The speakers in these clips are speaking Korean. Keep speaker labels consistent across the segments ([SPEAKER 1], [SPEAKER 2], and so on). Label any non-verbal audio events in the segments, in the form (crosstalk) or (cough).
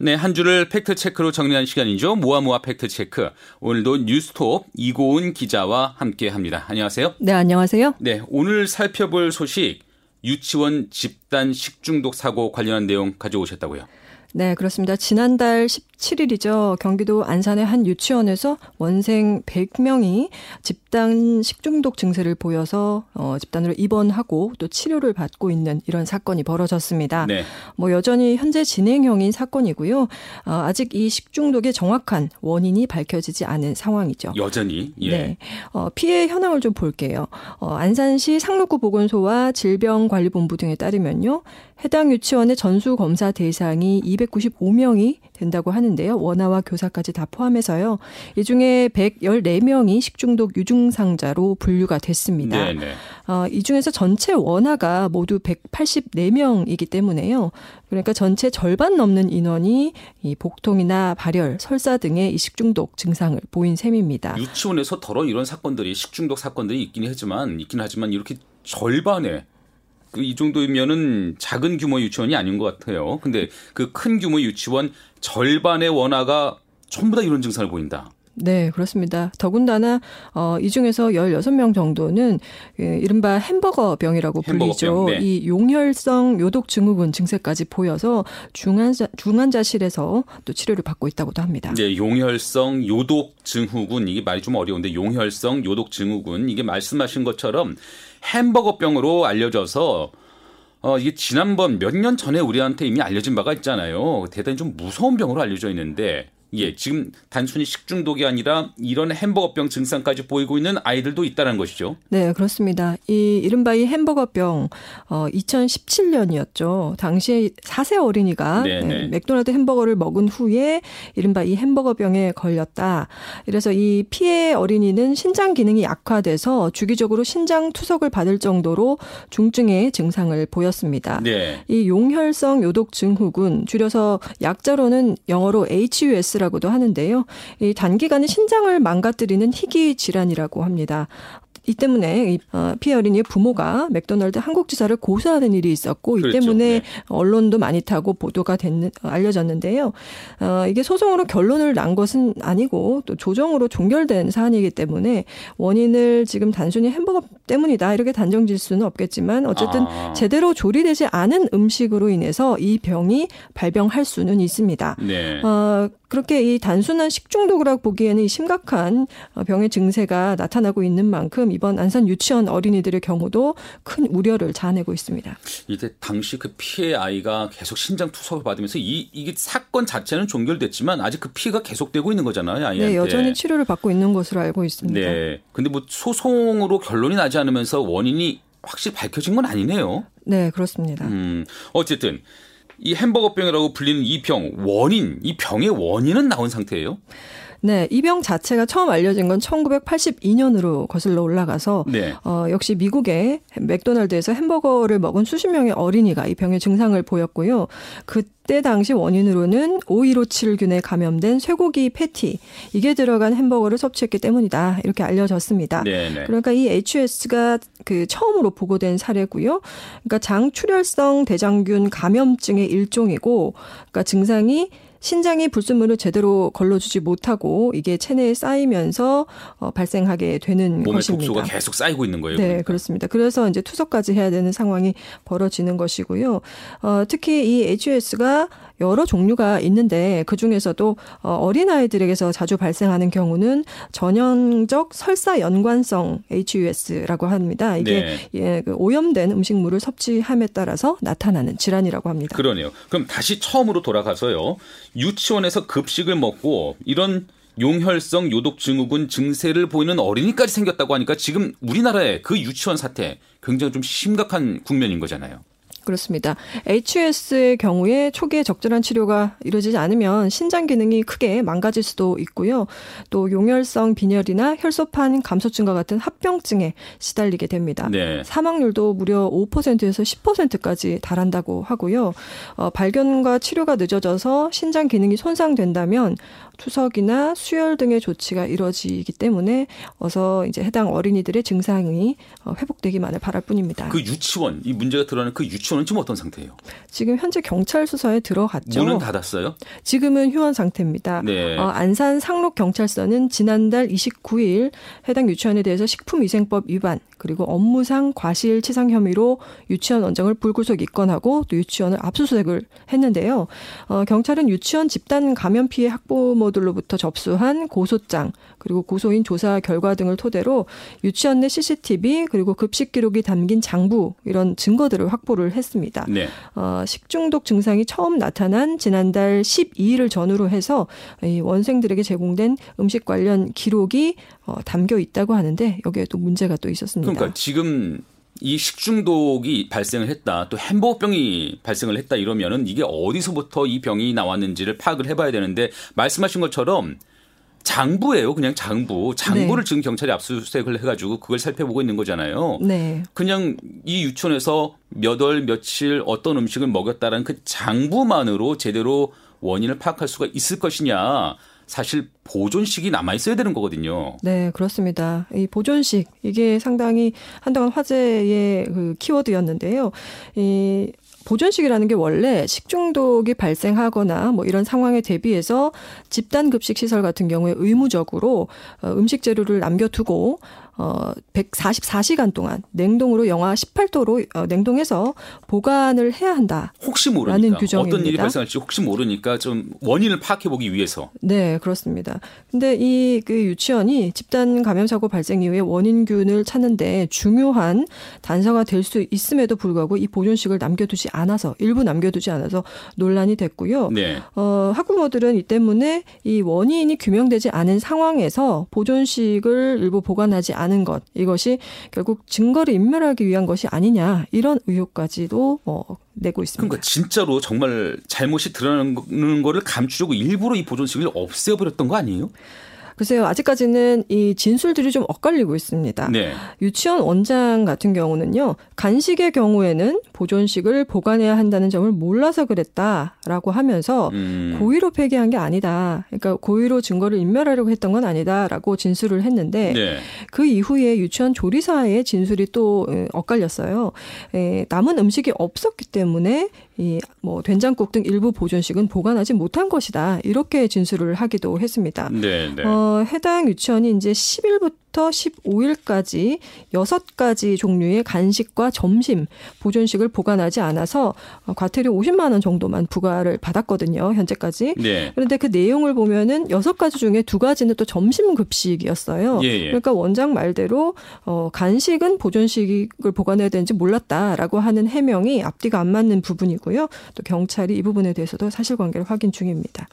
[SPEAKER 1] 네, 한 주를 팩트체크로 정리한 시간이죠. 모아모아 팩트체크. 오늘도 뉴스톱 이고은 기자와 함께 합니다. 안녕하세요.
[SPEAKER 2] 네, 안녕하세요.
[SPEAKER 1] 네, 오늘 살펴볼 소식 유치원 집단 식중독 사고 관련한 내용 가져오셨다고요.
[SPEAKER 2] 네, 그렇습니다. 지난달 17일이죠. 경기도 안산의 한 유치원에서 원생 100명이 집단 식중독 증세를 보여서 어, 집단으로 입원하고 또 치료를 받고 있는 이런 사건이 벌어졌습니다. 네. 뭐 여전히 현재 진행형인 사건이고요. 어, 아직 이 식중독의 정확한 원인이 밝혀지지 않은 상황이죠.
[SPEAKER 1] 여전히. 예. 네.
[SPEAKER 2] 어, 피해 현황을 좀 볼게요. 어, 안산시 상록구 보건소와 질병관리본부 등에 따르면요. 해당 유치원의 전수 검사 대상이 295명이 된다고 하는데요. 원아와 교사까지 다 포함해서요. 이 중에 114명이 식중독 유증상자로 분류가 됐습니다. 네네. 어, 이 중에서 전체 원아가 모두 184명이기 때문에요. 그러니까 전체 절반 넘는 인원이 이 복통이나 발열, 설사 등의 이 식중독 증상을 보인 셈입니다.
[SPEAKER 1] 유치원에서 더러 이런 사건들이 식중독 사건들이 있긴 하지만 있긴 하지만 이렇게 절반의 그 이 정도면은 작은 규모 유치원이 아닌 것 같아요. 근데 그 큰 규모 유치원 절반의 원화가 전부 다 이런 증상을 보인다.
[SPEAKER 2] 네, 그렇습니다. 더군다나 어, 이 중에서 16명 정도는 예, 이른바 햄버거 병이라고 불리죠. 네. 이 용혈성 요독 증후군 증세까지 보여서 중환자, 중환자실에서 또 치료를 받고 있다고도 합니다.
[SPEAKER 1] 네, 용혈성 요독 증후군 이게 말이 좀 어려운데 용혈성 요독 증후군 이게 말씀하신 것처럼 햄버거병으로 알려져서 어, 이게 지난번 몇 년 전에 우리한테 이미 알려진 바가 있잖아요. 대단히 좀 무서운 병으로 알려져 있는데 예, 지금 단순히 식중독이 아니라 이런 햄버거병 증상까지 보이고 있는 아이들도 있다는 것이죠.
[SPEAKER 2] 네, 그렇습니다. 이 이른바 이 햄버거병 어 2017년이었죠. 당시에 4세 어린이가 네, 네, 맥도날드 햄버거를 먹은 후에 이른바 이 햄버거병에 걸렸다. 그래서 이 피해 어린이는 신장 기능이 약화돼서 주기적으로 신장 투석을 받을 정도로 중증의 증상을 보였습니다. 네. 이 용혈성 요독 증후군 줄여서 약자로는 영어로 HUS 라고도 하는데요. 이 단기간에 신장을 망가뜨리는 희귀 질환이라고 합니다. 이 때문에 이 어, 피해 어린이의 부모가 맥도날드 한국 지사를 고소하는 일이 있었고 이 그렇죠. 때문에 네. 언론도 많이 타고 보도가 됐는 알려졌는데요. 어, 이게 소송으로 결론을 난 것은 아니고 또 조정으로 종결된 사안이기 때문에 원인을 지금 단순히 햄버거 때문이다 이렇게 단정질 수는 없겠지만 어쨌든 아. 제대로 조리되지 않은 음식으로 인해서 이 병이 발병할 수는 있습니다. 네. 어, 그렇게 이 단순한 식중독이라고 보기에는 이 심각한 병의 증세가 나타나고 있는 만큼 이번 안산 유치원 어린이들의 경우도 큰 우려를 자아내고 있습니다.
[SPEAKER 1] 이때 당시 그 피해 아이가 계속 신장 투석을 받으면서 이 이게 사건 자체는 종결됐지만 아직 그 피해가 계속되고 있는 거잖아요. 아이한테.
[SPEAKER 2] 네, 여전히 치료를 받고 있는 것으로 알고 있습니다.
[SPEAKER 1] 네. 근데 뭐 소송으로 결론이 나지 않으면서 원인이 확실히 밝혀진 건 아니네요.
[SPEAKER 2] 네, 그렇습니다.
[SPEAKER 1] 음, 어쨌든 이 햄버거병이라고 불리는 이 병 원인, 이 병의 원인은 나온 상태예요?
[SPEAKER 2] 네, 이 병 자체가 처음 알려진 건 1982년으로 거슬러 올라가서 네. 어, 역시 미국의 맥도날드에서 햄버거를 먹은 수십 명의 어린이가 이 병의 증상을 보였고요. 그때 당시 원인으로는 O157균에 감염된 쇠고기 패티 이게 들어간 햄버거를 섭취했기 때문이다 이렇게 알려졌습니다. 네네. 네. 그러니까 이 HS가 그 처음으로 보고된 사례고요. 그러니까 장출혈성 대장균 감염증의 일종이고, 그러니까 증상이 신장이 불순물을 제대로 걸러주지 못하고 이게 체내에 쌓이면서 어, 발생하게 되는
[SPEAKER 1] 몸의
[SPEAKER 2] 것입니다.
[SPEAKER 1] 독소가 계속 쌓이고 있는 거예요.
[SPEAKER 2] 네, 그러니까. 그렇습니다. 그래서 이제 투석까지 해야 되는 상황이 벌어지는 것이고요. 어, 특히 이 HUS가 여러 종류가 있는데 그 중에서도 어, 어린 아이들에게서 자주 발생하는 경우는 전형적 설사 연관성 HUS라고 합니다. 이게 네. 예, 그 오염된 음식물을 섭취함에 따라서 나타나는 질환이라고 합니다.
[SPEAKER 1] 그러네요. 그럼 다시 처음으로 돌아가서요. 유치원에서 급식을 먹고 이런 용혈성 요독 증후군 증세를 보이는 어린이까지 생겼다고 하니까 지금 우리나라의 그 유치원 사태 굉장히 좀 심각한 국면인 거잖아요.
[SPEAKER 2] 그렇습니다. HUS의 경우에 초기에 적절한 치료가 이루어지지 않으면 신장 기능이 크게 망가질 수도 있고요. 또 용혈성 빈혈이나 혈소판 감소증과 같은 합병증에 시달리게 됩니다. 네. 사망률도 무려 5%에서 10%까지 달한다고 하고요. 어, 발견과 치료가 늦어져서 신장 기능이 손상된다면 투석이나 수혈 등의 조치가 이뤄지기 때문에 어서 이제 해당 어린이들의 증상이 어, 회복되기만을 바랄 뿐입니다.
[SPEAKER 1] 그 유치원 이 문제가 드러나는 그 유치원은 지금 어떤 상태예요?
[SPEAKER 2] 지금 현재 경찰 수사에 들어갔죠.
[SPEAKER 1] 문은 닫았어요?
[SPEAKER 2] 지금은 휴원 상태입니다. 네. 어, 안산 상록 경찰서는 지난달 29일 해당 유치원에 대해서 식품위생법 위반 그리고 업무상 과실치상 혐의로 유치원 원장을 불구속 입건하고 또 유치원을 압수수색을 했는데요. 어, 경찰은 유치원 집단 감염 피해 학부모들로부터 접수한 고소장 그리고 고소인 조사 결과 등을 토대로 유치원 내 CCTV 그리고 급식 기록이 담긴 장부 이런 증거들을 확보를 했습니다. 네. 어, 식중독 증상이 처음 나타난 지난달 12일을 전후로 해서 이 원생들에게 제공된 음식 관련 기록이 어, 담겨 있다고 하는데 여기에 또 문제가 또 있었습니다.
[SPEAKER 1] 그러니까 지금 이 식중독이 발생을 했다, 또 햄버거병이 발생을 했다 이러면은 이게 어디서부터 이 병이 나왔는지를 파악을 해봐야 되는데 말씀하신 것처럼 장부예요, 그냥 장부. 장부를 네. 지금 경찰이 압수수색을 해가지고 그걸 살펴보고 있는 거잖아요. 네. 그냥 이 유치원에서 몇 월 며칠 어떤 음식을 먹였다는 그 장부만으로 제대로 원인을 파악할 수가 있을 것이냐. 사실 보존식이 남아 있어야 되는 거거든요.
[SPEAKER 2] 네, 그렇습니다. 이 보존식 이게 상당히 한동안 화제의 그 키워드였는데요. 이 보존식이라는 게 원래 식중독이 발생하거나 뭐 이런 상황에 대비해서 집단 급식 시설 같은 경우에 의무적으로 어, 음식 재료를 남겨두고 어 144시간 동안 냉동으로 영하 18도로 어, 냉동해서 보관을 해야 한다.
[SPEAKER 1] 혹시 모르니까 규정입니다. 어떤 일이 발생할지 혹시 모르니까 좀 원인을 파악해 보기 위해서.
[SPEAKER 2] 네, 그렇습니다. 근데 이 그 유치원이 집단 감염 사고 발생 이후에 원인균을 찾는데 중요한 단서가 될 수 있음에도 불구하고 이 보존식을 남겨두지 않아서 일부 남겨두지 않아서 논란이 됐고요. 네. 어, 학부모들은 이 때문에 이 원인이 규명되지 않은 상황에서 보존식을 일부 보관하지 않 않은 것 이것이 결국 증거를 인멸하기 위한 것이 아니냐 이런 의혹까지도 어, 내고 있습니다.
[SPEAKER 1] 그러니까 진짜로 정말 잘못이 드러나는 거를 감추려고 일부러 이 보존식을 없애버렸던 거 아니에요?
[SPEAKER 2] 글쎄요, 아직까지는 이 진술들이 좀 엇갈리고 있습니다. 네. 유치원 원장 같은 경우는요, 간식의 경우에는 보존식을 보관해야 한다는 점을 몰라서 그랬다라고 하면서 음. 고의로 폐기한 게 아니다. 그러니까 고의로 증거를 인멸하려고 했던 건 아니다라고 진술을 했는데 네. 그 이후에 유치원 조리사의 진술이 또 엇갈렸어요. 남은 음식이 없었기 때문에 이뭐 된장국 등 일부 보존식은 보관하지 못한 것이다. 이렇게 진술을 하기도 했습니다. 네, 네. 어, 해당 유치원이 이제 10일부터 1일부터 15일까지 6가지 종류의 간식과 점심 보존식을 보관하지 않아서 과태료 50만 원 정도만 부과를 받았거든요. 현재까지. 네. 그런데 그 내용을 보면은 6가지 중에 2가지는 또 점심 급식이었어요. 예, 예. 그러니까 원장 말대로 어 간식은 보존식을 보관해야 되는지 몰랐다라고 하는 해명이 앞뒤가 안 맞는 부분이고요. 또 경찰이 이 부분에 대해서도 사실관계를 확인 중입니다.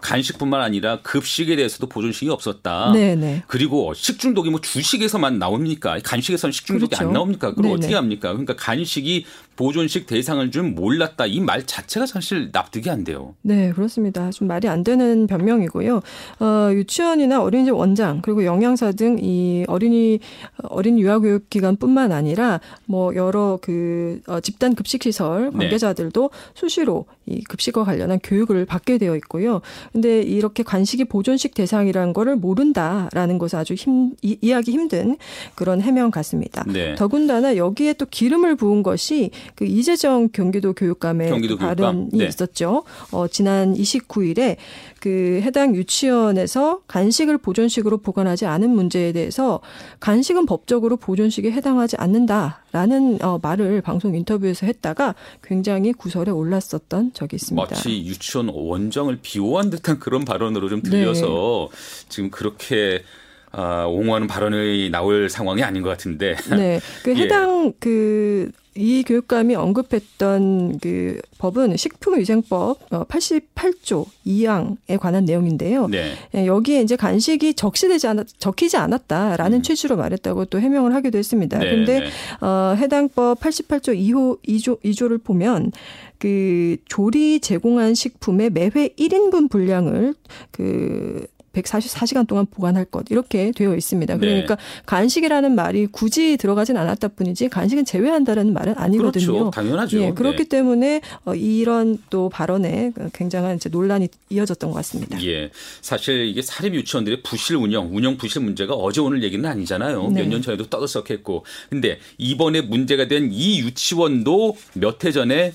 [SPEAKER 1] 간식뿐만 아니라 급식에 대해서도 보존식이 없었다. 네네. 네. 그리고 식중독이 뭐 주식에서만 나옵니까? 간식에서는 식중독이 그렇죠. 안 나옵니까? 그럼 네네. 어떻게 합니까? 그러니까 간식이 보존식 대상을 좀 몰랐다. 이 말 자체가 사실 납득이 안 돼요.
[SPEAKER 2] 네, 그렇습니다. 좀 말이 안 되는 변명이고요. 어, 유치원이나 어린이집 원장 그리고 영양사 등 이 어린이 어린 유아교육 기관뿐만 아니라 뭐 여러 그 어, 집단 급식 시설 네. 관계자들도 네. 수시로 이 급식과 관련한 교육을 받게 되어 있고요. 근데 이렇게 간식이 보존식 대상이라는 거를 모른다라는 것은 아주 힘 이, 해하기 힘든 그런 해명 같습니다. 네. 더군다나 여기에 또 기름을 부은 것이 그 이재정 경기도 교육감의 경기도 그 발언이 네. 있었죠. 어, 지난 29일에 그 해당 유치원에서 간식을 보존식으로 보관하지 않은 문제에 대해서 간식은 법적으로 보존식에 해당하지 않는다라는 어, 말을 방송 인터뷰에서 했다가 굉장히 구설에 올랐었던 적이 있습니다.
[SPEAKER 1] 마치 유치원 원장을 비호한 듯한 그런 발언으로 좀 들려서 네. 지금 그렇게 아, 옹호하는 발언이 나올 상황이 아닌 것 같은데.
[SPEAKER 2] 네. 그 (laughs) 예. 해당 예. 그 이 교육감이 언급했던 그 법은 식품위생법 88조 어, 2항에 관한 내용인데요. 네. 예, 여기에 이제 간식이 적시되지 않았, 적히지 않았다라는 음. 취지로 말했다고 또 해명을 하기도 했습니다. 네, 근데 네. 어, 해당 법 88조 2호 2조 2조를 보면 그 조리 제공한 식품의 매회 1인분 분량을 그 144시간 동안 보관할 것 이렇게 되어 있습니다. 네. 그러니까 네. 간식이라는 말이 굳이 들어가진 않았다 뿐이지 간식은 제외한다라는 말은 아니거든요.
[SPEAKER 1] 그렇죠. 당연하죠.
[SPEAKER 2] 예, 그렇기 네. 때문에 어, 이런 또 발언에 굉장한 이제 논란이 이어졌던 것 같습니다.
[SPEAKER 1] 예, 사실 이게 사립 유치원들의 부실 운영, 운영 부실 문제가 어제 오늘 얘기는 아니잖아요. 네. 몇년 전에도 떠들썩했고, 근데 이번에 문제가 된 이 유치원도 몇 해 전에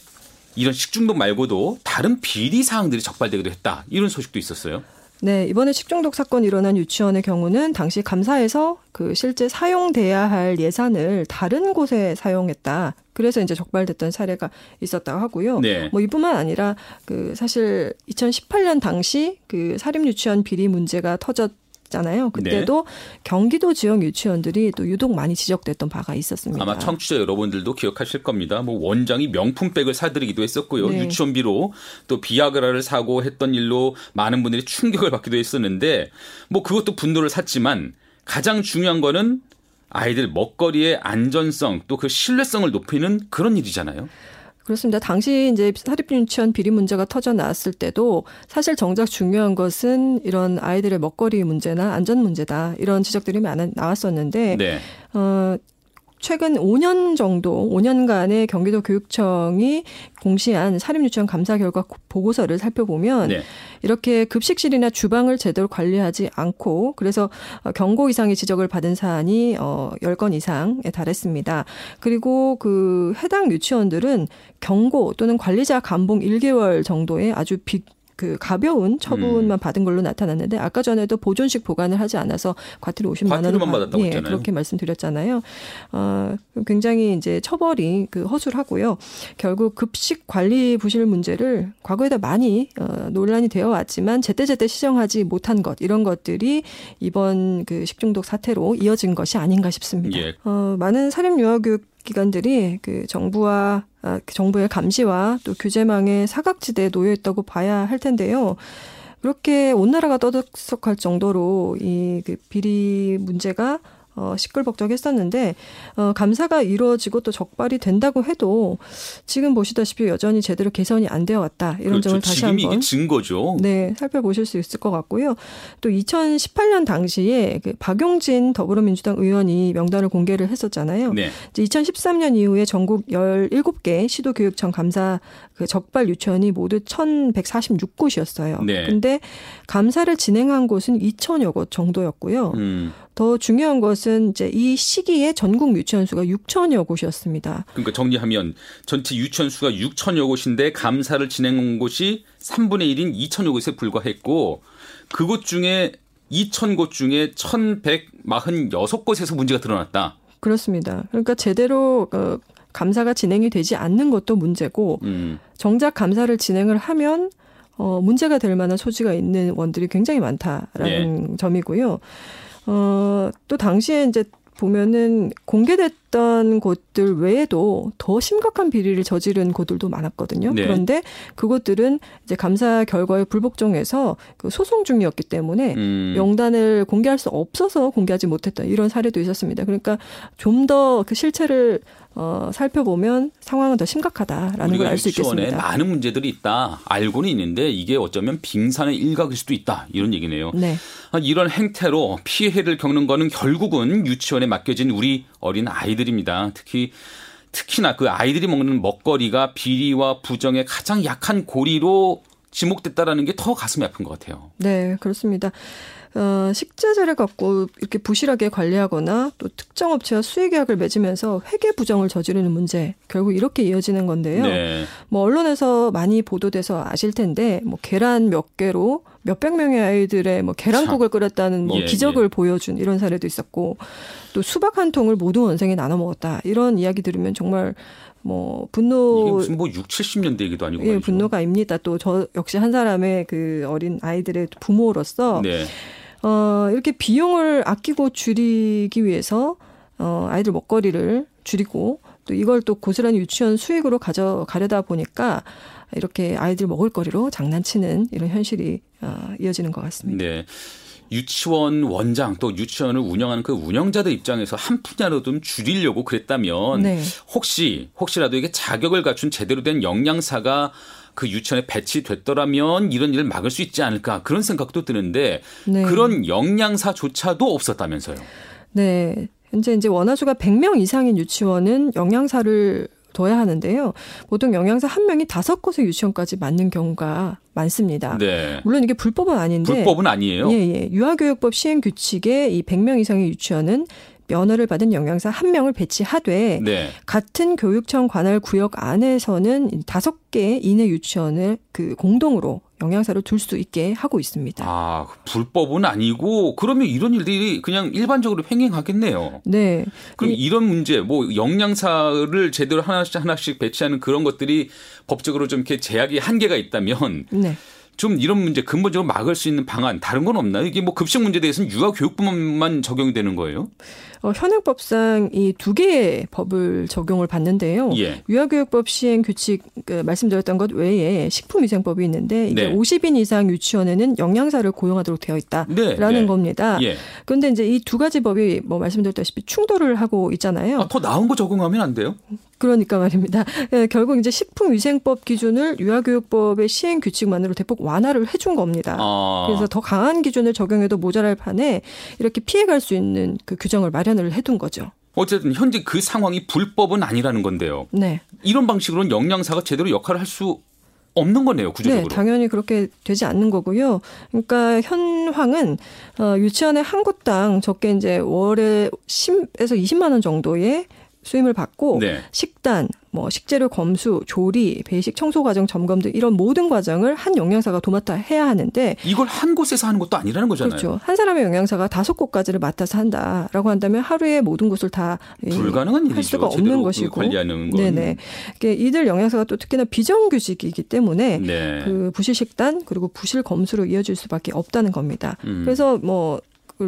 [SPEAKER 1] 이런 식중독 말고도 다른 비리 사항들이 적발되기도 했다. 이런 소식도 있었어요.
[SPEAKER 2] 네, 이번에 식중독 사건이 일어난 유치원의 경우는 당시 감사에서 그 실제 사용돼야 할 예산을 다른 곳에 사용했다. 그래서 이제 적발됐던 사례가 있었다고 하고요. 네. 뭐 이뿐만 아니라 그 사실 2018년 당시 그 사립 유치원 비리 문제가 터졌 잖아요. 그때도 네. 경기도 지역 유치원들이 또 유독 많이 지적됐던 바가 있었습니다.
[SPEAKER 1] 아마 청취자 여러분들도 기억하실 겁니다. 뭐 원장이 명품백을 사드리기도 했었고요. 네. 유치원비로 또 비아그라를 사고 했던 일로 많은 분들이 충격을 받기도 했었는데 뭐 그것도 분노를 샀지만 가장 중요한 거는 아이들 먹거리의 안전성 또 그 신뢰성을 높이는 그런 일이잖아요.
[SPEAKER 2] 그렇습니다. 당시 이제 사립유치원 비리 문제가 터져 나왔을 때도 사실 정작 중요한 것은 이런 아이들의 먹거리 문제나 안전 문제다 이런 지적들이 많아 나왔었는데 네. 어 최근 5년 정도, 5년간의 경기도 교육청이 공시한 사립유치원 감사 결과 보고서를 살펴보면 네. 이렇게 급식실이나 주방을 제대로 관리하지 않고 그래서 경고 이상의 지적을 받은 사안이 어 10건 이상에 달했습니다. 그리고 그 해당 유치원들은 경고 또는 관리자 감봉 1개월 정도의 아주 빅 그 가벼운 처분만 음. 받은 걸로 나타났는데 아까 전에도 보존식 보관을 하지 않아서 과태료 50만 원을
[SPEAKER 1] 받았다고
[SPEAKER 2] 예, 그렇게 말씀드렸잖아요. 어, 굉장히 이제 처벌이 그 허술하고요. 결국 급식 관리 부실 문제를 과거에도 많이 어, 논란이 되어 왔지만 제때제때 시정하지 못한 것 이런 것들이 이번 그 식중독 사태로 이어진 것이 아닌가 싶습니다. 예. 어, 많은 사립 유아교육 기관들이 그 정부와 아, 그 정부의 감시와 또 규제망의 사각지대에 놓여 있다고 봐야 할 텐데요. 그렇게 온 나라가 떠들썩할 정도로 이 그 비리 문제가 어, 시끌벅적했었는데 어, 감사가 이루어지고 또 적발이 된다고 해도 지금 보시다시피 여전히 제대로 개선이 안 되어 왔다 이런 그렇죠. 점을 다시 한번
[SPEAKER 1] 증거죠.
[SPEAKER 2] 네 살펴보실 수 있을 것 같고요. 또 2018년 당시에 그 박용진 더불어민주당 의원이 명단을 공개를 했었잖아요. 네. 이제 2013년 이후에 전국 17개 시도교육청 감사 그 적발 유치원이 모두 1,146곳이었어요. 네. 근데 감사를 진행한 곳은 2천여 곳 정도였고요. 음. 더 중요한 것은 이제 이 시기에 전국 유치원 수가 6천여 곳이었습니다.
[SPEAKER 1] 그러니까 정리하면 전체 유치원 수가 6천여 곳인데 감사를 진행한 곳이 3분의 1인 2천여 곳에 불과했고 그곳 중에 2천 곳 중에 1,146곳에서 문제가 드러났다.
[SPEAKER 2] 그렇습니다. 그러니까 제대로 어, 감사가 진행이 되지 않는 것도 문제고 음. 정작 감사를 진행을 하면 어, 문제가 될 만한 소지가 있는 원들이 굉장히 많다라는 네. 점이고요. 어, 또 당시에 이제 보면은 공개됐 던 곳들 외에도 더 심각한 비리를 저지른 곳들도 많았거든요. 네. 그런데 그곳들은 이제 감사 결과에 불복종해서 그 소송 중이었기 때문에 음. 명단을 공개할 수 없어서 공개하지 못했다 이런 사례도 있었습니다. 그러니까 좀 더 그 실체를 어, 살펴보면 상황은 더 심각하다라는 걸 알 수 있겠습니다.
[SPEAKER 1] 많은 문제들이 있다 알고는 있는데 이게 어쩌면 빙산의 일각일 수도 있다 이런 얘기네요. 네. 아, 이런 행태로 피해를 겪는 거는 결국은 유치원에 맡겨진 우리 어린 아이들입니다. 특히 특히나 그 아이들이 먹는 먹거리가 비리와 부정의 가장 약한 고리로 지목됐다라는 게 더 가슴이 아픈 것 같아요.
[SPEAKER 2] 네, 그렇습니다. 어, 식자재를 갖고 이렇게 부실하게 관리하거나 또 특정 업체와 수의 계약을 맺으면서 회계 부정을 저지르는 문제 결국 이렇게 이어지는 건데요. 네. 뭐 언론에서 많이 보도돼서 아실 텐데 뭐 계란 몇 개로 몇백 명의 아이들의 뭐 계란국을 끓였다는 뭐 예, 기적을 예. 보여준 이런 사례도 있었고 또 수박 한 통을 모두 원생에 나눠 먹었다 이런 이야기 들으면 정말 뭐 분노
[SPEAKER 1] 이게 무슨 뭐 6, 70년대 얘기도 아니고
[SPEAKER 2] 예, 분노가 입니다. 또 저 역시 한 사람의 그 어린 아이들의 부모로서 네. 어, 이렇게 비용을 아끼고 줄이기 위해서 어, 아이들 먹거리를 줄이고 또 이걸 또 고스란히 유치원 수익으로 가져가려다 보니까 이렇게 아이들 먹을거리로 장난치는 이런 현실이 어, 이어지는 것 같습니다.
[SPEAKER 1] 네. 유치원 원장 또 유치원을 운영하는 그 운영자들 입장에서 한 푼이라도 좀 줄이려고 그랬다면 네. 혹시 혹시라도 이게 자격을 갖춘 제대로 된 영양사가 그 유치원에 배치됐더라면 이런 일을 막을 수 있지 않을까 그런 생각도 드는데 네. 그런 영양사조차도 없었다면서요.
[SPEAKER 2] 네. 현재 이제 원화수가 100명 이상인 유치원은 영양사를 둬야 하는데요. 보통 영양사 한 명이 다섯 곳의 유치원까지 맞는 경우가 많습니다. 네. 물론 이게 불법은 아닌데
[SPEAKER 1] 불법은 아니에요.
[SPEAKER 2] 예, 예. 유아교육법 시행 규칙에 이 100명 이상의 유치원은 면허를 받은 영양사 한 명을 배치하되 네. 같은 교육청 관할 구역 안에서는 다섯 개 이내 유치원을 그 공동으로 영양사를 둘수 있게 하고 있습니다.
[SPEAKER 1] 아, 불법은 아니고 그러면 이런 일들이 그냥 일반적으로 횡행하겠네요. 네. 그럼 이, 이런 문제 뭐 영양사를 제대로 하나씩 하나씩 배치하는 그런 것들이 법적으로 좀 이렇게 제약이 한계가 있다면 네. 좀 이런 문제 근본적으로 막을 수 있는 방안 다른 건 없나요? 이게 뭐 급식 문제에 대해서는 육아 교육부만 적용이 되는 거예요?
[SPEAKER 2] 어, 현행법상 이 두 개의 법을 적용을 받는데요. 예. 유아교육법 시행 규칙 그 말씀드렸던 것 외에 식품위생법이 있는데 이게 네. 50인 이상 유치원에는 영양사를 고용하도록 되어 있다라는 네. 네. 겁니다. 예. 그런데 이제 이 두 가지 법이 뭐 말씀드렸다시피 충돌을 하고 있잖아요.
[SPEAKER 1] 아, 더 나은 거 적용하면 안 돼요?
[SPEAKER 2] 그러니까 말입니다. 예, 결국 이제 식품위생법 기준을 유아교육법의 시행 규칙만으로 대폭 완화를 해준 겁니다. 아. 그래서 더 강한 기준을 적용해도 모자랄 판에 이렇게 피해갈 수 있는 그 규정을 마련을 해둔 거죠.
[SPEAKER 1] 어쨌든 현재 그 상황이 불법은 아니라는 건데요. 네. 이런 방식으로는 영양사가 제대로 역할을 할 수 없는 거네요, 구조적으로.
[SPEAKER 2] 네, 당연히 그렇게 되지 않는 거고요. 그러니까 현황은 어, 유치원에 한 곳당 적게 이제 월에 10에서 20만 원 정도의 수임을 받고 네. 식단, 뭐 식재료 검수, 조리, 배식, 청소 과정 점검 등 이런 모든 과정을 한 영양사가 도맡아 해야 하는데
[SPEAKER 1] 이걸 한 곳에서 하는 것도 아니라는 거잖아요.
[SPEAKER 2] 그렇죠. 한 사람의 영양사가 다섯 곳까지를 맡아서 한다라고 한다면 하루에 모든 곳을 다
[SPEAKER 1] 불가능한
[SPEAKER 2] 할 수가 없는 것이고
[SPEAKER 1] 관리하는 건.
[SPEAKER 2] 네네. 이들 영양사가 또 특히나 비정규직이기 때문에 네. 그 부실 식단 그리고 부실 검수로 이어질 수밖에 없다는 겁니다. 음. 그래서 뭐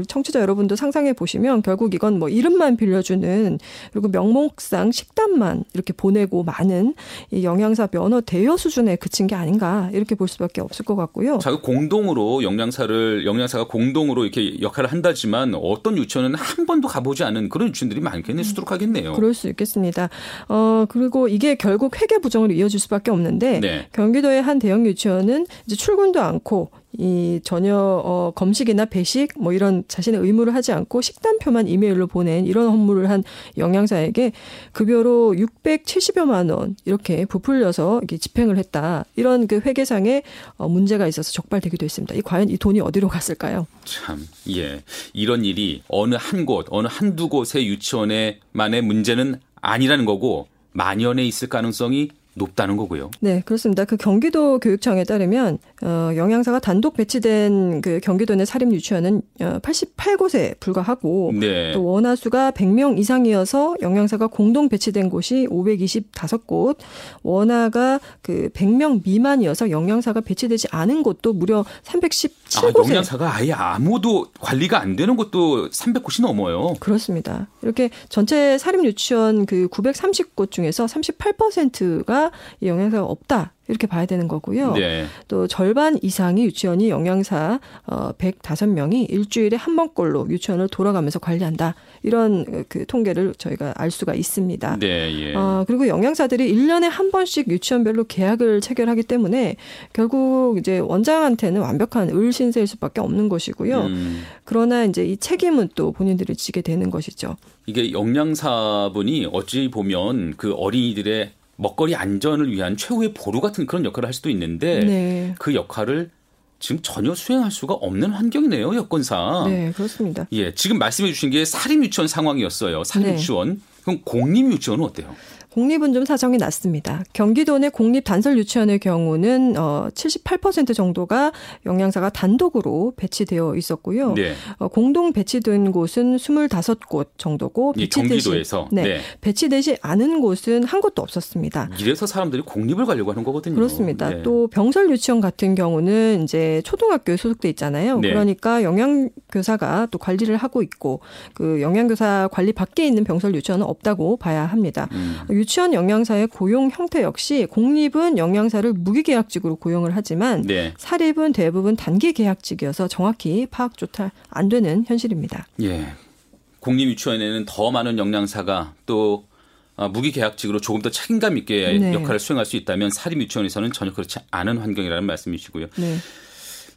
[SPEAKER 2] 청취자 여러분도 상상해 보시면 결국 이건 뭐 이름만 빌려주는 그리고 명목상 식단만 이렇게 보내고 많은 이 영양사 면허 대여 수준에 그친 게 아닌가 이렇게 볼 수밖에 없을 것 같고요.
[SPEAKER 1] 자, 공동으로 영양사를 영양사가 공동으로 이렇게 역할을 한다지만 어떤 유치원은 한 번도 가보지 않은 그런 유치원들이 많겠네 수두룩하겠네요.
[SPEAKER 2] 그럴 수 있겠습니다. 어 그리고 이게 결국 회계 부정으로 이어질 수밖에 없는데 네. 경기도의 한 대형 유치원은 이제 출근도 않고 이 전혀 어 검식이나 배식 뭐 이런 자신의 의무를 하지 않고 식단표만 이메일로 보낸 이런 업무를 한 영양사에게 급여로 670여만 원 이렇게 부풀려서 이게 집행을 했다. 이런 그 회계상에 어 문제가 있어서 적발되기도 했습니다. 이 과연 이 돈이 어디로 갔을까요?
[SPEAKER 1] 참, 예. 이런 일이 어느 한 곳, 어느 한두 곳의 유치원에만의 문제는 아니라는 거고 만연해 있을 가능성이 높다는 거고요.
[SPEAKER 2] 네, 그렇습니다. 그 경기도 교육청에 따르면 어, 영양사가 단독 배치된 그 경기도 내 사립 유치원은 88곳에 어, 불과하고 네. 또 원화 수가 100명 이상이어서 영양사가 공동 배치된 곳이 525곳, 원화가 그 100명 미만이어서 영양사가 배치되지 않은 곳도 무려 317곳에.
[SPEAKER 1] 아, 영양사가 아예 아무도 관리가 안 되는 곳도 300곳이 넘어요.
[SPEAKER 2] 그렇습니다. 이렇게 전체 사립 유치원 그 930곳 중에서 38%가 이 영양사가 없다. 이렇게 봐야 되는 거고요. 네. 또 절반 이상의 유치원이 영양사 어 105명이 일주일에 한 번꼴로 유치원을 돌아가면서 관리한다. 이런 그 통계를 저희가 알 수가 있습니다. 네, 예. 어 그리고 영양사들이 1년에 한 번씩 유치원별로 계약을 체결하기 때문에 결국 이제 원장한테는 완벽한 을 신세일 수밖에 없는 것이고요. 음. 그러나 이제 이 책임은 또 본인들이 지게 되는 것이죠.
[SPEAKER 1] 이게 영양사분이 어찌 보면 그 어린이들의 먹거리 안전을 위한 최후의 보루 같은 그런 역할을 할 수도 있는데 네. 그 역할을 지금 전혀 수행할 수가 없는 환경이네요 여건상.
[SPEAKER 2] 네 그렇습니다.
[SPEAKER 1] 예 지금 말씀해 주신 게 사립 유치원 상황이었어요. 사립 네. 유치원. 그럼 공립 유치원은 어때요?
[SPEAKER 2] 공립은 좀 사정이 낮습니다. 경기도 내 공립 단설 유치원의 경우는 어 78% 정도가 영양사가 단독으로 배치되어 있었고요. 네. 어, 공동 배치된 곳은 25곳 정도고
[SPEAKER 1] 배치되지 네,
[SPEAKER 2] 네. 배치되지 않은 곳은 한 곳도 없었습니다.
[SPEAKER 1] 이래서 사람들이 공립을 가려고 하는 거거든요.
[SPEAKER 2] 그렇습니다. 네. 또 병설 유치원 같은 경우는 이제 초등학교에 소속돼 있잖아요. 네. 그러니까 영양교사가 또 관리를 하고 있고 그 영양교사 관리 밖에 있는 병설 유치원은 없다고 봐야 합니다. 음. 유치원 영양사의 고용 형태 역시 공립은 영양사를 무기계약직으로 고용을 하지만 네. 사립은 대부분 단기 계약직이어서 정확히 파악조차 안 되는 현실입니다.
[SPEAKER 1] 예. 공립 유치원에는 더 많은 영양사가 또 아, 무기계약직으로 조금 더 책임감 있게 네. 역할을 수행할 수 있다면 사립 유치원에서는 전혀 그렇지 않은 환경이라는 말씀이시고요. 네.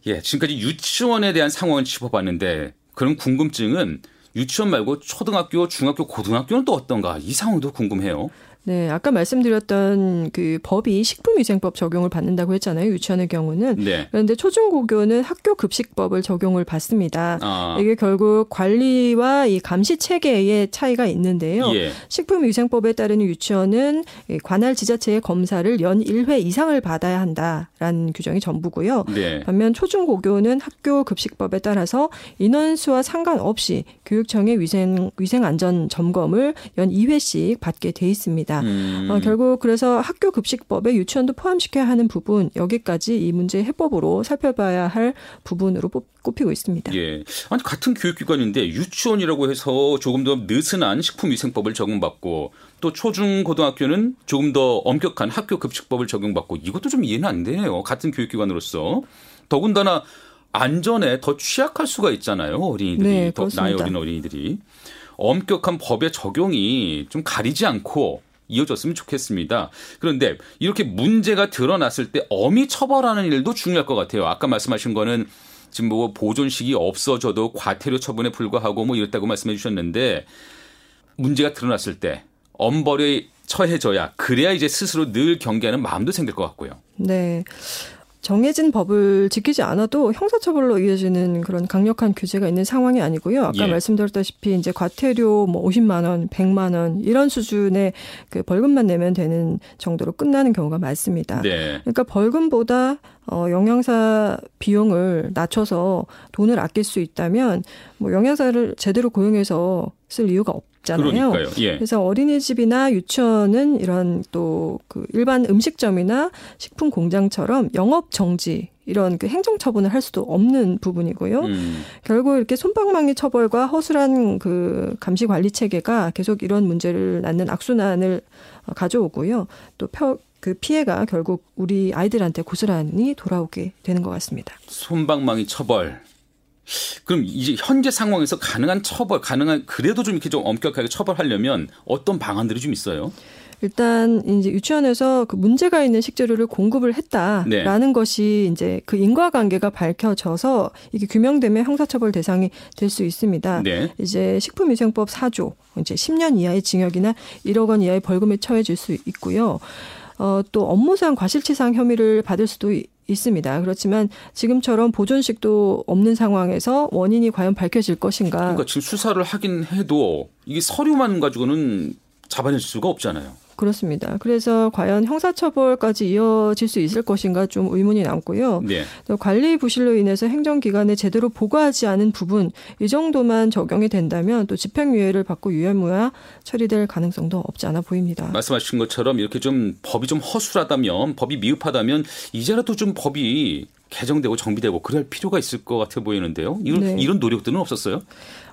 [SPEAKER 1] 예, 지금까지 유치원에 대한 상황을 짚어봤는데 그런 궁금증은 유치원 말고 초등학교, 중학교, 고등학교는 또 어떤가 이 상황도 궁금해요.
[SPEAKER 2] 네, 아까 말씀드렸던 그 법이 식품위생법 적용을 받는다고 했잖아요. 유치원의 경우는. 네. 그런데 초중고교는 학교 급식법을 적용을 받습니다. 아. 이게 결국 관리와 이 감시 체계의 차이가 있는데요. 예. 식품위생법에 따르는 유치원은 관할 지자체의 검사를 연 1회 이상을 받아야 한다라는 규정이 전부고요. 네. 반면 초중고교는 학교 급식법에 따라서 인원수와 상관없이 교육청의 위생 위생 안전 점검을 연 2회씩 받게 돼 있습니다. 음. 어, 결국 그래서 학교 급식법에 유치원도 포함시켜야 하는 부분 여기까지 이 문제 해법으로 살펴봐야 할 부분으로 꼽히고 있습니다.
[SPEAKER 1] 예. 아니 같은 교육기관인데 유치원이라고 해서 조금 더 느슨한 식품위생법을 적용받고 또 초중 고등학교는 조금 더 엄격한 학교 급식법을 적용받고 이것도 좀 이해는 안 되네요. 같은 교육기관으로서 더군다나 안전에 더 취약할 수가 있잖아요. 어린이들이 네, 더 나이 어린 어린이들이 엄격한 법의 적용이 좀 가리지 않고 이어졌으면 좋겠습니다. 그런데 이렇게 문제가 드러났을 때 엄히 처벌하는 일도 중요할 것 같아요. 아까 말씀하신 거는 지금 뭐 보존식이 없어져도 과태료 처분에 불과하고 뭐 이랬다고 말씀해 주셨는데 문제가 드러났을 때 엄벌에 처해져야 그래야 이제 스스로 늘 경계하는 마음도 생길 것 같고요.
[SPEAKER 2] 네. 정해진 법을 지키지 않아도 형사처벌로 이어지는 그런 강력한 규제가 있는 상황이 아니고요. 아까 예. 말씀드렸다시피 이제 과태료 뭐 50만 원, 100만 원 이런 수준의 그 벌금만 내면 되는 정도로 끝나는 경우가 많습니다. 네. 그러니까 벌금보다 어, 영양사 비용을 낮춰서 돈을 아낄 수 있다면 뭐 영양사를 제대로 고용해서 쓸 이유가 없. 잖아요. 예. 그래서 어린이집이나 유치원은 이런 또 그 일반 음식점이나 식품 공장처럼 영업 정지 이런 그 행정 처분을 할 수도 없는 부분이고요. 음. 결국 이렇게 손방망이 처벌과 허술한 그 감시 관리 체계가 계속 이런 문제를 낳는 악순환을 가져오고요. 또그 피해가 결국 우리 아이들한테 고스란히 돌아오게 되는 것 같습니다.
[SPEAKER 1] 손방망이 처벌 그럼 이제 현재 상황에서 가능한 처벌, 가능한 그래도 좀 이렇게 좀 엄격하게 처벌하려면 어떤 방안들이 좀 있어요?
[SPEAKER 2] 일단 이제 유치원에서 그 문제가 있는 식재료를 공급을 했다라는 네. 것이 이제 그 인과관계가 밝혀져서 이게 규명되면 형사처벌 대상이 될 수 있습니다. 네. 이제 식품위생법 4조 이제 10년 이하의 징역이나 1억 원 이하의 벌금에 처해질 수 있고요. 어, 또 업무상 과실치상 혐의를 받을 수도 있습니다. 그렇지만 지금처럼 보존식도 없는 상황에서 원인이 과연 밝혀질 것인가?
[SPEAKER 1] 그러니까 지금 수사를 하긴 해도 이게 서류만 가지고는 잡아낼 수가 없잖아요.
[SPEAKER 2] 그렇습니다. 그래서 과연 형사처벌까지 이어질 수 있을 것인가 좀 의문이 남고요. 네. 또 관리 부실로 인해서 행정기관에 제대로 보고하지 않은 부분 이 정도만 적용이 된다면 또 집행유예를 받고 유야무야 처리될 가능성도 없지 않아 보입니다.
[SPEAKER 1] 말씀하신 것처럼 이렇게 좀 법이 좀 허술하다면 법이 미흡하다면 이제라도 좀 법이 개정되고 정비되고 그럴 필요가 있을 것 같아 보이는데요. 이런 네. 이런 노력들은 없었어요?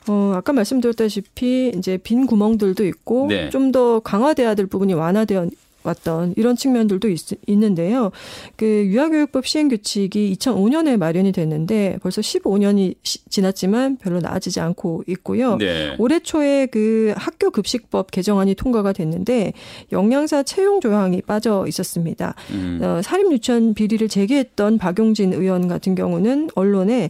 [SPEAKER 2] 어, 아까 말씀드렸다시피 이제 빈 구멍들도 있고 네. 좀더 강화돼야 될 부분이 완화되어 왔던 이런 측면들도 있, 있는데요. 그 유아교육법 시행 규칙이 2005년에 마련이 됐는데 벌써 15년이 시, 지났지만 별로 나아지지 않고 있고요. 네. 올해 초에 그 학교 급식법 개정안이 통과가 됐는데 영양사 채용 조항이 빠져 있었습니다. 음. 어, 사립 유치원 비리를 제기했던 박용진 의원 같은 경우는 언론에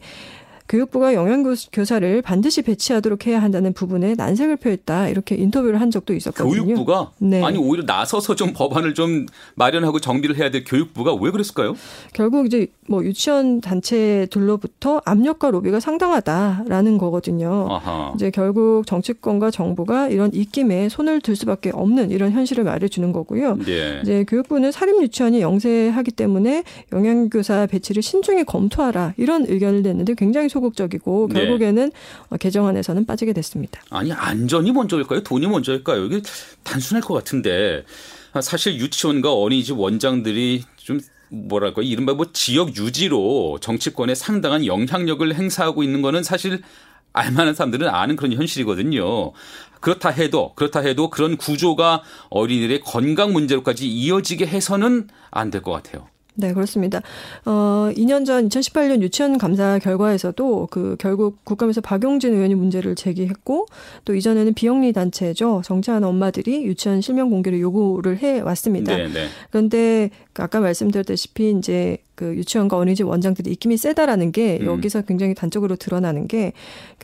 [SPEAKER 2] 교육부가 영양교사를 반드시 배치하도록 해야 한다는 부분에 난색을 표했다 이렇게 인터뷰를 한 적도 있었거든요.
[SPEAKER 1] 교육부가 네. 아니 오히려 나서서 좀 법안을 좀 마련하고 정비를 해야 될 교육부가 왜 그랬을까요?
[SPEAKER 2] 결국 이제 뭐 유치원 단체들로부터 압력과 로비가 상당하다라는 거거든요. 아하. 이제 결국 정치권과 정부가 이런 입김에 손을 들 수밖에 없는 이런 현실을 말해주는 거고요. 네. 이제 교육부는 사립 유치원이 영세하기 때문에 영양교사 배치를 신중히 검토하라 이런 의견을 냈는데 굉장히 소극적이고 네. 결국에는 네. 개정안에서는 빠지게 됐습니다.
[SPEAKER 1] 아니 안전이 먼저일까요? 돈이 먼저일까요? 이게 단순할 것 같은데 사실 유치원과 어린이집 원장들이 좀 뭐랄까 이른바 뭐 지역 유지로 정치권에 상당한 영향력을 행사하고 있는 거는 사실 알만한 사람들은 아는 그런 현실이거든요. 그렇다 해도 그렇다 해도 그런 구조가 어린이들의 건강 문제로까지 이어지게 해서는 안 될 것 같아요.
[SPEAKER 2] 네, 그렇습니다. 어, 2년 전 2018년 유치원 감사 결과에서도 그 결국 국감에서 박용진 의원이 문제를 제기했고 또 이전에는 비영리 단체죠. 정치하는 엄마들이 유치원 실명 공개를 요구를 해 왔습니다. 네, 네. 그런데 아까 말씀드렸다시피 이제 그 유치원과 어린이집 원장들이 입김이 세다라는 게 음. 여기서 굉장히 단적으로 드러나는 게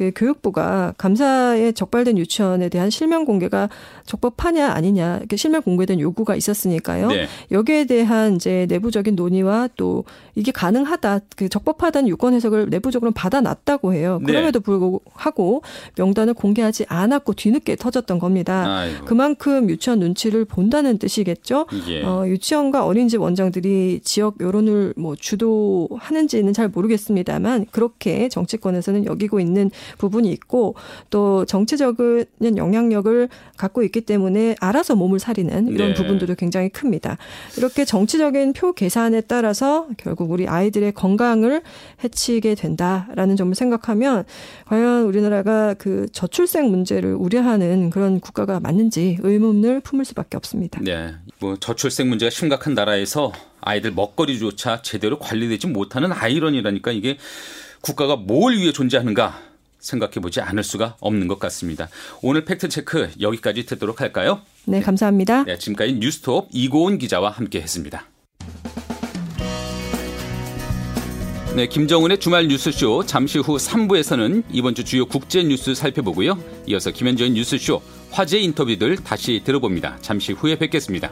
[SPEAKER 2] 그 교육부가 감사에 적발된 유치원에 대한 실명 공개가 적법하냐 아니냐 이렇게 실명 공개된 요구가 있었으니까요. 네. 여기에 대한 이제 내부적인 논의와 또 이게 가능하다 그 적법하다는 유권 해석을 내부적으로 받아놨다고 해요. 네. 그럼에도 네. 불구하고 명단을 공개하지 않았고 뒤늦게 터졌던 겁니다. 아이고. 그만큼 유치원 눈치를 본다는 뜻이겠죠. 예. 어, 유치원과 어린이집 원장들이 지역 여론을 뭐 주도하는지는 잘 모르겠습니다만 그렇게 정치권에서는 여기고 있는 부분이 있고 또 정치적인 영향력을 갖고 있기 때문에 알아서 몸을 사리는 이런 네. 부분들도 굉장히 큽니다. 이렇게 정치적인 표 계산에 따라서 결국 우리 아이들의 건강을 해치게 된다라는 점을 생각하면 과연 우리나라가 그 저출생 문제를 우려하는 그런 국가가 맞는지 의문을 품을 수밖에 없습니다.
[SPEAKER 1] 네. 뭐 저출생 문제가 심각한 나라에서 아이들 먹거리조차 제대로 관리되지 못하는 아이러니라니까 이게 국가가 뭘 위해 존재하는가 생각해 보지 않을 수가 없는 것 같습니다. 오늘 팩트 체크 여기까지 듣도록 할까요?
[SPEAKER 2] 네, 감사합니다.
[SPEAKER 1] 네, 지금까지 뉴스톱 이고은 기자와 함께 했습니다. 네, 김정은의 주말 뉴스쇼 잠시 후 3부에서는 이번 주 주요 국제 뉴스 살펴보고요. 이어서 김현정의 뉴스쇼 화제 인터뷰들 다시 들어봅니다. 잠시 후에 뵙겠습니다.